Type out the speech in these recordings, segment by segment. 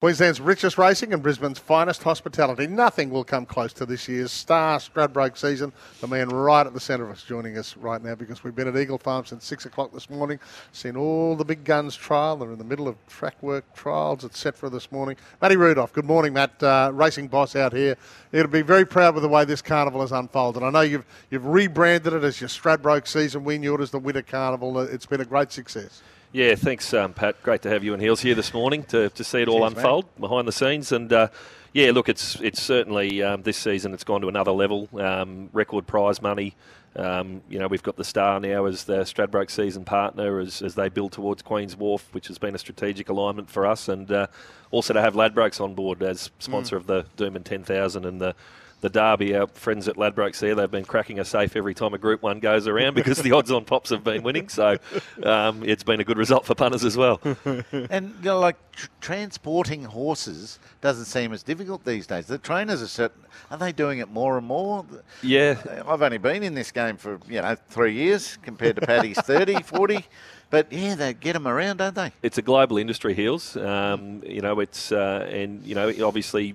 Queensland's richest racing and Brisbane's finest hospitality. Nothing will come close to this year's star Stradbroke season. The man right at the centre of us joining us right now because we've been at Eagle Farm since six o'clock this morning, seen all the big guns trial. They're in the middle of track work trials, etc. This morning, Matty Rudolph. Good morning, Matt. Uh, racing boss out here. It'll be very proud with the way this carnival has unfolded. I know you've you've rebranded it as your Stradbroke season. We knew it as the Winter Carnival. It's been a great success. Yeah, thanks, um, Pat. Great to have you and Heals here this morning to, to see it all Cheers, unfold mate. behind the scenes. And uh, yeah, look, it's it's certainly um, this season it's gone to another level. Um, record prize money. Um, you know, we've got the Star now as the Stradbroke season partner as, as they build towards Queen's Wharf, which has been a strategic alignment for us, and uh, also to have Ladbrokes on board as sponsor mm. of the Doomben 10,000 and the the Derby, our friends at Ladbrokes there, they've been cracking a safe every time a Group 1 goes around because the odds on pops have been winning. So um, it's been a good result for punters as well. and, you know, like tr- transporting horses doesn't seem as difficult these days. The trainers are certain, are they doing it more and more? Yeah. I've only been in this game for, you know, three years compared to Paddy's 30, 40. But yeah, they get them around, don't they? It's a global industry, Heals. Um, you know, it's uh, and you know, obviously,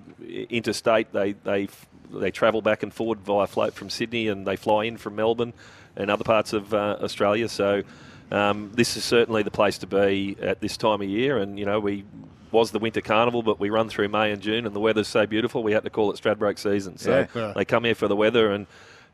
interstate they they they travel back and forward via float from Sydney and they fly in from Melbourne and other parts of uh, Australia. So um, this is certainly the place to be at this time of year. And you know, we was the winter carnival, but we run through May and June, and the weather's so beautiful we had to call it Stradbroke season. So yeah. they come here for the weather and.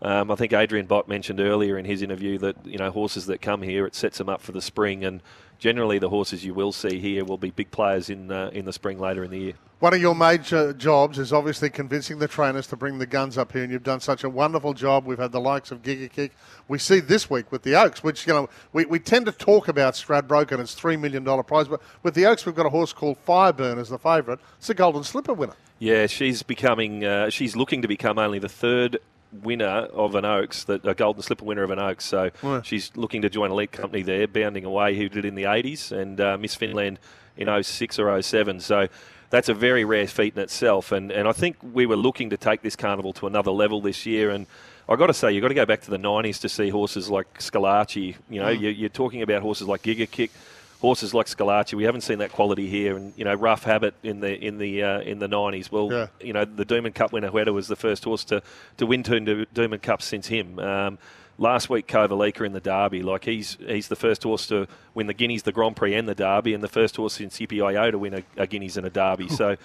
Um, I think Adrian Bott mentioned earlier in his interview that you know horses that come here it sets them up for the spring, and generally the horses you will see here will be big players in uh, in the spring later in the year. One of your major jobs is obviously convincing the trainers to bring the guns up here, and you've done such a wonderful job. We've had the likes of Giga Kick. We see this week with the Oaks, which, you know, we, we tend to talk about Stradbroke and its $3 million prize, but with the Oaks, we've got a horse called Fireburn as the favourite. It's a Golden Slipper winner. Yeah, she's becoming, uh, she's looking to become only the third winner of an Oaks, that a Golden Slipper winner of an Oaks. So yeah. she's looking to join elite company there, bounding away, who did in the 80s, and uh, Miss Finland in 06 or 07. So that's a very rare feat in itself. And, and I think we were looking to take this carnival to another level this year. And I've got to say, you've got to go back to the 90s to see horses like Schillaci. You know, mm. you're, you're, talking about horses like Giga Kick, horses like Schillaci. We haven't seen that quality here. And, you know, Rough Habit in the in the uh, in the 90s. Well, yeah. you know, the Doomben Cup winner, Huetor, was the first horse to, to win two Doomben Cups since him. Um, last week Kovalica in the Derby, like he's he's the first horse to win the Guineas, the Grand Prix, and the Derby, and the first horse since Yippee to win a, a Guineas and a Derby. so,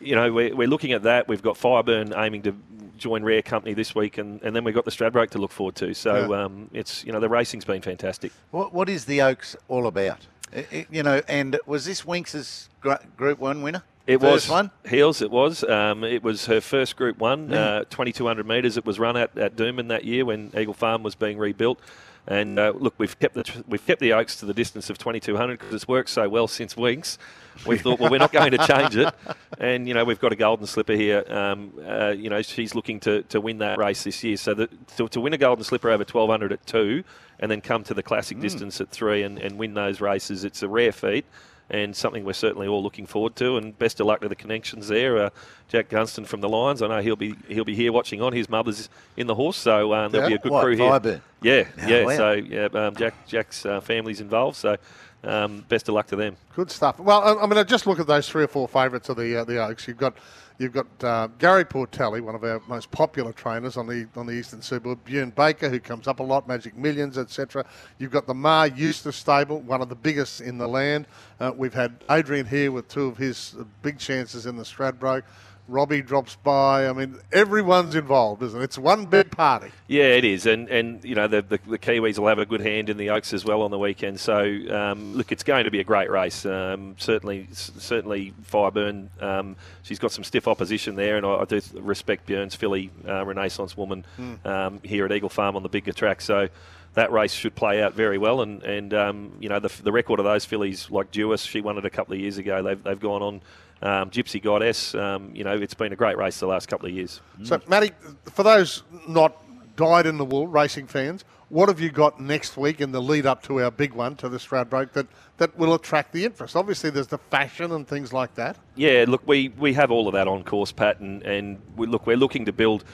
you know, we're, we're looking at that. We've got Fireburn aiming to join Rare Company this week, and, and then we've got the Stradbroke to look forward to. So, yeah. um, it's you know the racing's been fantastic. What what is the Oaks all about? It, it, you know, and was this Winx's Group One winner? It first was one Heals. It was. Um, it was her first Group One, yeah. uh, 2,200 metres. It was run at at Doomben that year when Eagle Farm was being rebuilt. And uh, look, we've kept the we've kept the Oaks to the distance of 2,200 because it's worked so well since Winx. We thought, well, we're not going to change it. And you know, we've got a golden slipper here. Um, uh, you know, she's looking to, to win that race this year. So that, to, to win a golden slipper over 1,200 at two, and then come to the classic mm. distance at three and, and win those races, it's a rare feat and something we're certainly all looking forward to. And best of luck to the connections there. Uh, Jack Gunston from the Lions. I know he'll be he'll be here watching on. His mother's in the horse, so um, there'll yeah. be a good what, crew here. Fiber. Yeah, yeah. Wow. So yeah, um, Jack Jack's uh, family's involved. So. Um, best of luck to them. Good stuff. Well, I mean, just look at those three or four favourites of the uh, the Oaks. You've got You've got uh, Gary Portelli, one of our most popular trainers on the on the Eastern Seaboard. Bjorn Baker, who comes up a lot, Magic Millions, etc. You've got the Maher Eustace stable, one of the biggest in the land. Uh, we've had Adrian here with two of his big chances in the Stradbroke. Robbie drops by. I mean, everyone's involved, isn't it? It's one big party. Yeah, it is, and and you know the, the, the Kiwis will have a good hand in the Oaks as well on the weekend. So um, look, it's going to be a great race. Um, certainly, certainly Fireburn. Um, she's got some stiff opposition there, and I, I do respect Bjorn's filly uh, Renaissance woman mm. here at Eagle Farm on the bigger track. So that race should play out very well. And, and um, you know, the, the record of those fillies, like Duais, she won it a couple of years ago. They've, they've gone on um, Gypsy Goddess. Um, you know, it's been a great race the last couple of years. So, Matty, for those not dyed in the wool racing fans, what have you got next week in the lead up to our big one, to the Stradbroke, that, that will attract the interest? Obviously, there's the fashion and things like that. Yeah, look, we, we have all of that on course, Pat, and, and we, look, we're looking to build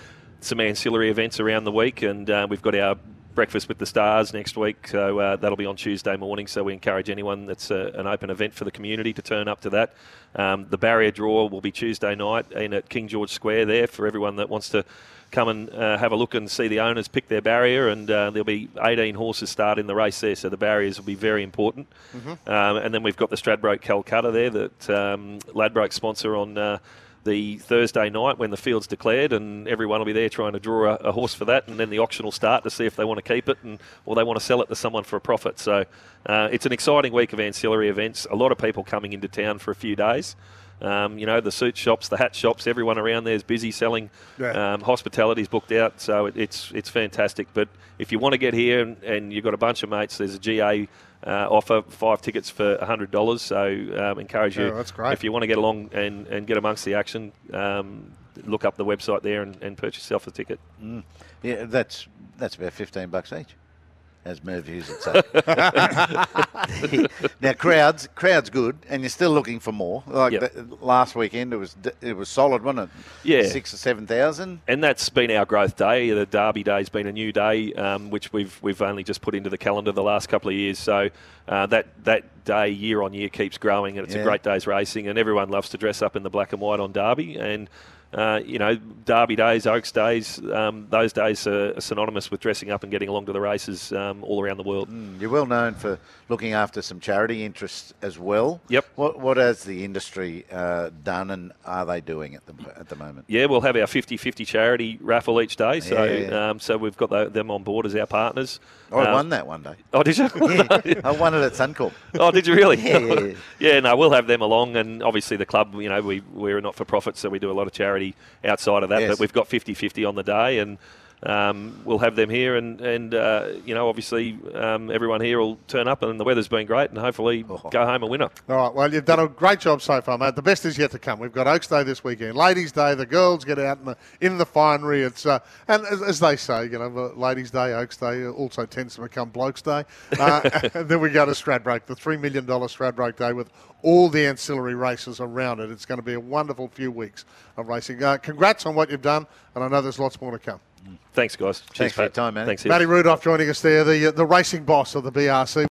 some ancillary events around the week, and uh, we've got our breakfast with the stars next week. So uh, that'll be on Tuesday morning. So we encourage anyone that's uh, an open event for the community to turn up to that. Um, the barrier draw will be Tuesday night in at King George Square there for everyone that wants to come and uh, have a look and see the owners pick their barrier. And uh, there'll be 18 horses start in the race there, so the barriers will be very important. Mm-hmm. Um, and then we've got the Stradbroke Calcutta there that um, Ladbroke sponsor on. The Thursday night when the field's declared, and everyone will be there trying to draw a, a, horse for that, and then the auction will start to see if they want to keep it and or they want to sell it to someone for a profit. So uh, it's an exciting week of ancillary events. A lot of people coming into town for a few days. Um, you know, the suit shops, the hat shops, everyone around there is busy selling. Yeah. Um, hospitality's booked out, so it, it's it's fantastic. But if you want to get here and, and you've got a bunch of mates, there's a GA uh, offer five tickets for hundred dollars. So um, encourage you Yeah, that's great. if you want to get along and, and get amongst the action. Um, look up the website there and, and purchase yourself a ticket. Yeah, that's that's about fifteen bucks each, as Merv Hughes would say. now crowds, crowds good, and you're still looking for more. Like Yep. the, last weekend, it was it was solid, wasn't it? Yeah. six or seven thousand. and that's been our growth day. The Derby Day's been a new day, um, which we've we've only just put into the calendar the last couple of years. So uh, that that day year on year keeps growing, and it's Yeah. a great day's racing, and everyone loves to dress up in the black and white on Derby. And uh, you know, Derby days, Oaks days, um, those days are synonymous with dressing up and getting along to the races um, all around the world. You're well known for looking after some charity interests as well. Yep. What what has the industry uh, done, and are they doing at the at the moment? Yeah, we'll have our 50-50 charity raffle each day. So, Yeah, yeah. Um, so we've got tho- them on board as our partners. I Um, won that one day. Oh, did you? I won it at Suncorp. Oh, did you really? Yeah, yeah, yeah. Yeah, no, we'll have them along, and obviously the club, you know, we we're not for profit, so we do a lot of charity outside of that. Yes. But we've got 50-50 on the day, and um, we'll have them here, and and uh, you know, obviously um, everyone here will turn up, and the weather's been great, and hopefully Oh. go home a winner. All right, well, you've done a great job so far, mate. The best is yet to come. We've got Oaks Day this weekend, Ladies' Day. The girls get out in the, in the finery. It's uh, and as, as they say, you know, Ladies' Day, Oaks Day also tends to become Blokes Day. Uh, and then we go to Stradbroke, the three million dollar Stradbroke Day with all the ancillary races around it. It's going to be a wonderful few weeks of racing. Uh, congrats on what you've done, and I know there's lots more to come. Thanks, guys. Cheers, Thanks for your time, man. Thanks. Matty Rudolph joining us there, the uh, the racing boss of the BRC.